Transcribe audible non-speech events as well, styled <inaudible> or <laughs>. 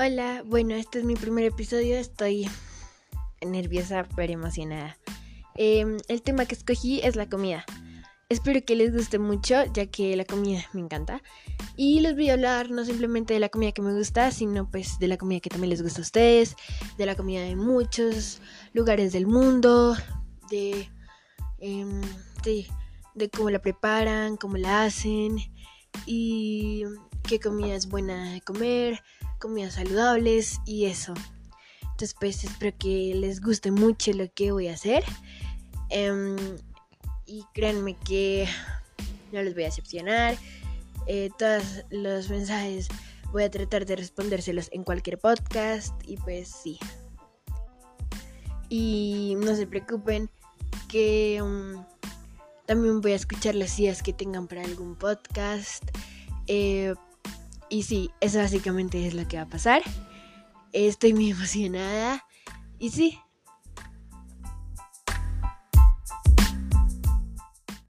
Hola, bueno, este es mi primer episodio, estoy nerviosa pero emocionada. Em, el tema que escogí es la comida. Espero que les guste mucho, ya que la comida me encanta. Y les voy a hablar no simplemente de la comida que me gusta, sino pues de la comida que también les gusta a ustedes, de la comida de muchos lugares del mundo, de, em, de, de cómo la preparan, cómo la hacen y qué comida es buena de comer comidas saludables y eso. Entonces pues espero que les guste mucho lo que voy a hacer. Em, y créanme que no les voy a decepcionar. Eh, todos los mensajes voy a tratar de respondérselos en cualquier podcast y pues sí. Y no se preocupen que um, también voy a escuchar las ideas que tengan para algún podcast. Eh, y sí, eso básicamente es lo que va a pasar. Estoy muy <laughs> emocionada. Y sí,